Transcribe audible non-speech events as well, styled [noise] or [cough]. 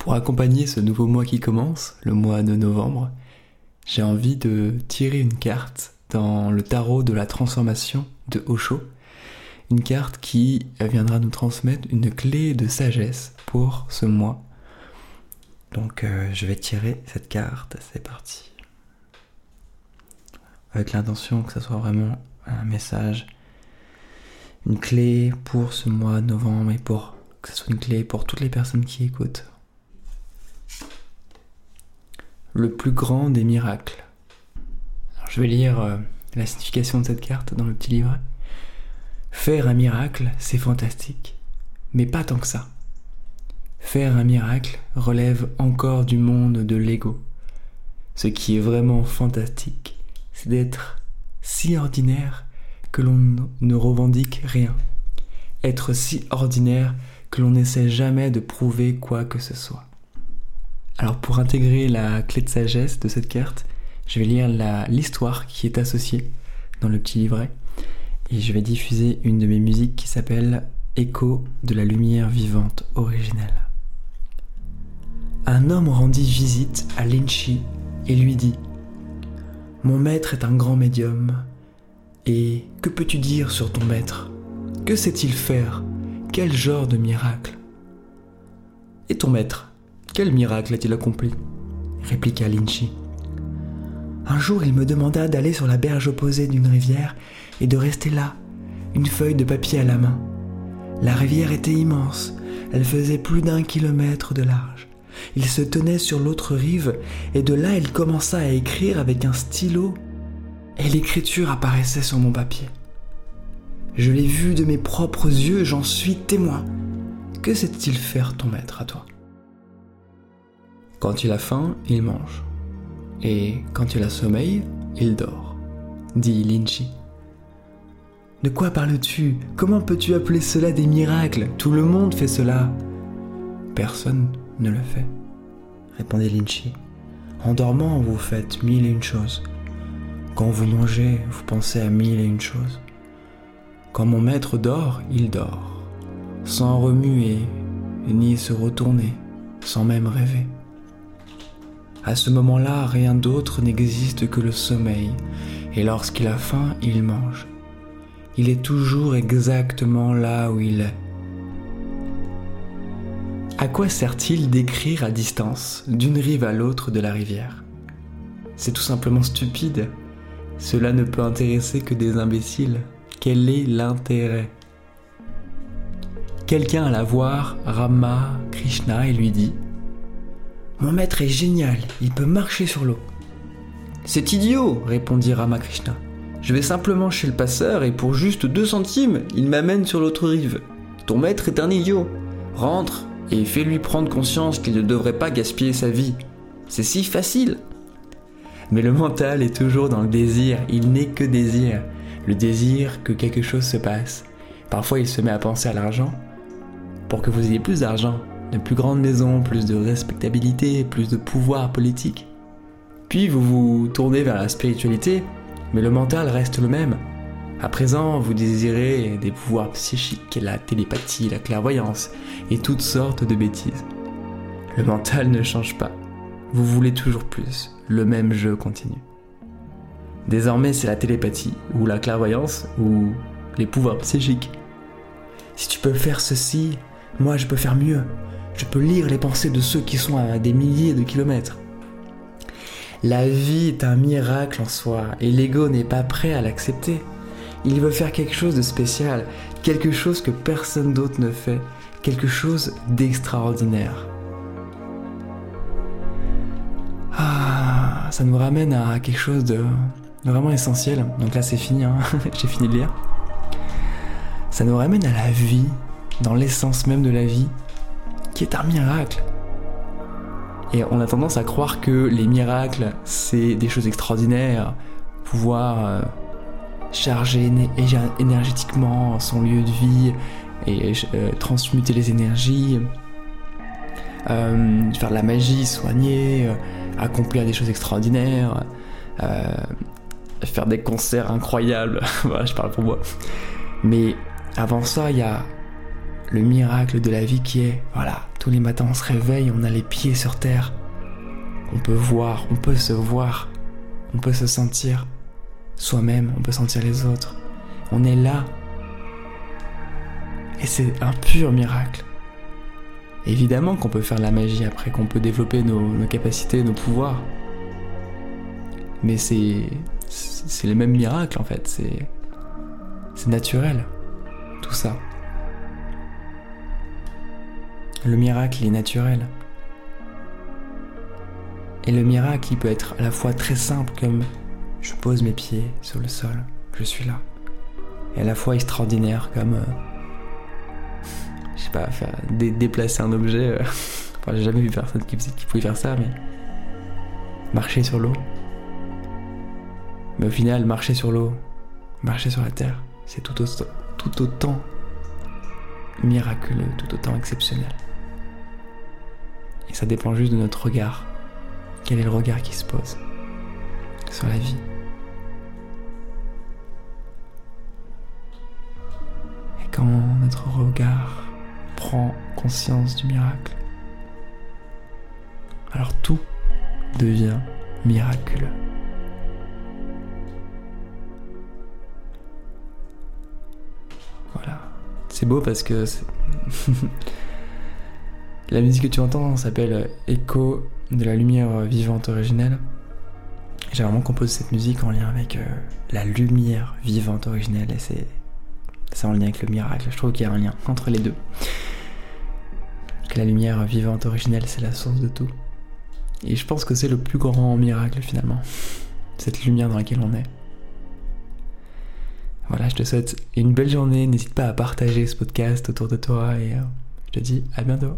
Pour accompagner ce nouveau mois qui commence, le mois de novembre, j'ai envie de tirer une carte dans le tarot de la transformation de Osho. Une carte qui viendra nous transmettre une clé de sagesse pour ce mois. Donc euh, je vais tirer cette carte, c'est parti. Avec l'intention que ce soit vraiment un message, une clé pour ce mois de novembre et pour que ce soit une clé pour toutes les personnes qui écoutent le plus grand des miracles. je vais lire euh, la signification de cette carte dans le petit livret. Faire un miracle, c'est fantastique, mais pas tant que ça. Faire un miracle relève encore du monde de l'ego. Ce qui est vraiment fantastique, c'est d'être si ordinaire que l'on ne revendique rien. Être si ordinaire que l'on n'essaie jamais de prouver quoi que ce soit. Alors pour intégrer la clé de sagesse de cette carte, je vais lire l'histoire qui est associée dans le petit livret. Et je vais diffuser une de mes musiques qui s'appelle Écho de la lumière vivante originelle. Un homme rendit visite à Linchi et lui dit Mon maître est un grand médium. Et que peux-tu dire sur ton maître? Que sait-il faire? Quel genre de miracle? Et ton maître? Quel miracle a-t-il accompli répliqua Linchi. Un jour, il me demanda d'aller sur la berge opposée d'une rivière et de rester là, une feuille de papier à la main. La rivière était immense, elle faisait plus d'un kilomètre de large. Il se tenait sur l'autre rive et de là il commença à écrire avec un stylo et l'écriture apparaissait sur mon papier. Je l'ai vu de mes propres yeux, j'en suis témoin. Que sait-il faire ton maître à toi? Quand il a faim, il mange. Et quand il a sommeil, il dort, dit Linchi. De quoi parles-tu? Comment peux-tu appeler cela des miracles? Tout le monde fait cela. Personne ne le fait, répondit Linchi. En dormant, vous faites mille et une choses. Quand vous mangez, vous pensez à mille et une choses. Quand mon maître dort, il dort, sans remuer, ni se retourner, sans même rêver. À ce moment-là, rien d'autre n'existe que le sommeil, et lorsqu'il a faim, il mange. Il est toujours exactement là où il est. À quoi sert-il d'écrire à distance, d'une rive à l'autre de la rivière? C'est tout simplement stupide. Cela ne peut intéresser que des imbéciles. Quel est l'intérêt? Quelqu'un alla voir Rama Krishna et lui dit mon maître est génial, il peut marcher sur l'eau. C'est idiot, répondit Ramakrishna. Je vais simplement chez le passeur et pour juste deux centimes, il m'amène sur l'autre rive. Ton maître est un idiot. Rentre et fais-lui prendre conscience qu'il ne devrait pas gaspiller sa vie. C'est si facile. Mais le mental est toujours dans le désir, il n'est que désir. Le désir que quelque chose se passe. Parfois il se met à penser à l'argent pour que vous ayez plus d'argent de plus grandes maisons, plus de respectabilité, plus de pouvoir politique. Puis vous vous tournez vers la spiritualité, mais le mental reste le même. À présent, vous désirez des pouvoirs psychiques, la télépathie, la clairvoyance et toutes sortes de bêtises. Le mental ne change pas. Vous voulez toujours plus. Le même jeu continue. Désormais, c'est la télépathie, ou la clairvoyance, ou les pouvoirs psychiques. Si tu peux faire ceci, moi je peux faire mieux. Je peux lire les pensées de ceux qui sont à des milliers de kilomètres. La vie est un miracle en soi et l'ego n'est pas prêt à l'accepter. Il veut faire quelque chose de spécial, quelque chose que personne d'autre ne fait, quelque chose d'extraordinaire. Ah, ça nous ramène à quelque chose de vraiment essentiel. Donc là c'est fini, hein. [laughs] j'ai fini de lire. Ça nous ramène à la vie, dans l'essence même de la vie, qui est un miracle. Et on a tendance à croire que les miracles, c'est des choses extraordinaires, pouvoir euh, charger énergétiquement son lieu de vie et euh, transmuter les énergies, euh, faire de la magie, soigner, accomplir des choses extraordinaires, faire des concerts incroyables. [laughs] voilà, je parle pour moi. Mais avant ça, il y a le miracle de la vie qui est, voilà, tous les matins on se réveille, on a les pieds sur terre, on peut voir, on peut se voir, on peut se sentir soi-même, on peut sentir les autres. On est là. Et c'est un pur miracle. Évidemment qu'on peut faire la magie après, qu'on peut développer nos, capacités, nos pouvoirs. Mais c'est. Le même miracle en fait. C'est naturel. Tout ça. Le miracle est naturel. Et le miracle, peut être à la fois très simple comme je pose mes pieds sur le sol, je suis là. Et à la fois extraordinaire comme... Euh, je sais pas, déplacer un objet. Euh, [laughs] enfin, j'ai jamais vu personne qui, qui pouvait faire ça, mais... Marcher sur l'eau. Mais au final, marcher sur l'eau, marcher sur la terre, c'est tout, tout autant miraculeux, tout autant exceptionnel. Et ça dépend juste de notre regard quel est le regard qui se pose sur la vie Et quand notre regard prend conscience du miracle, alors tout devient miraculeux. Voilà. C'est beau parce que [laughs] la musique que tu entends s'appelle Echo de la lumière vivante originelle. J'ai vraiment composé cette musique en lien avec euh, la lumière vivante originelle et c'est en lien avec le miracle. Je trouve qu'il y a un lien entre les deux. Que la lumière vivante originelle, c'est la source de tout. Et je pense que c'est le plus grand miracle finalement. Cette lumière dans laquelle on est. Voilà, je te souhaite une belle journée. N'hésite pas à partager ce podcast autour de toi et euh, je te dis à bientôt.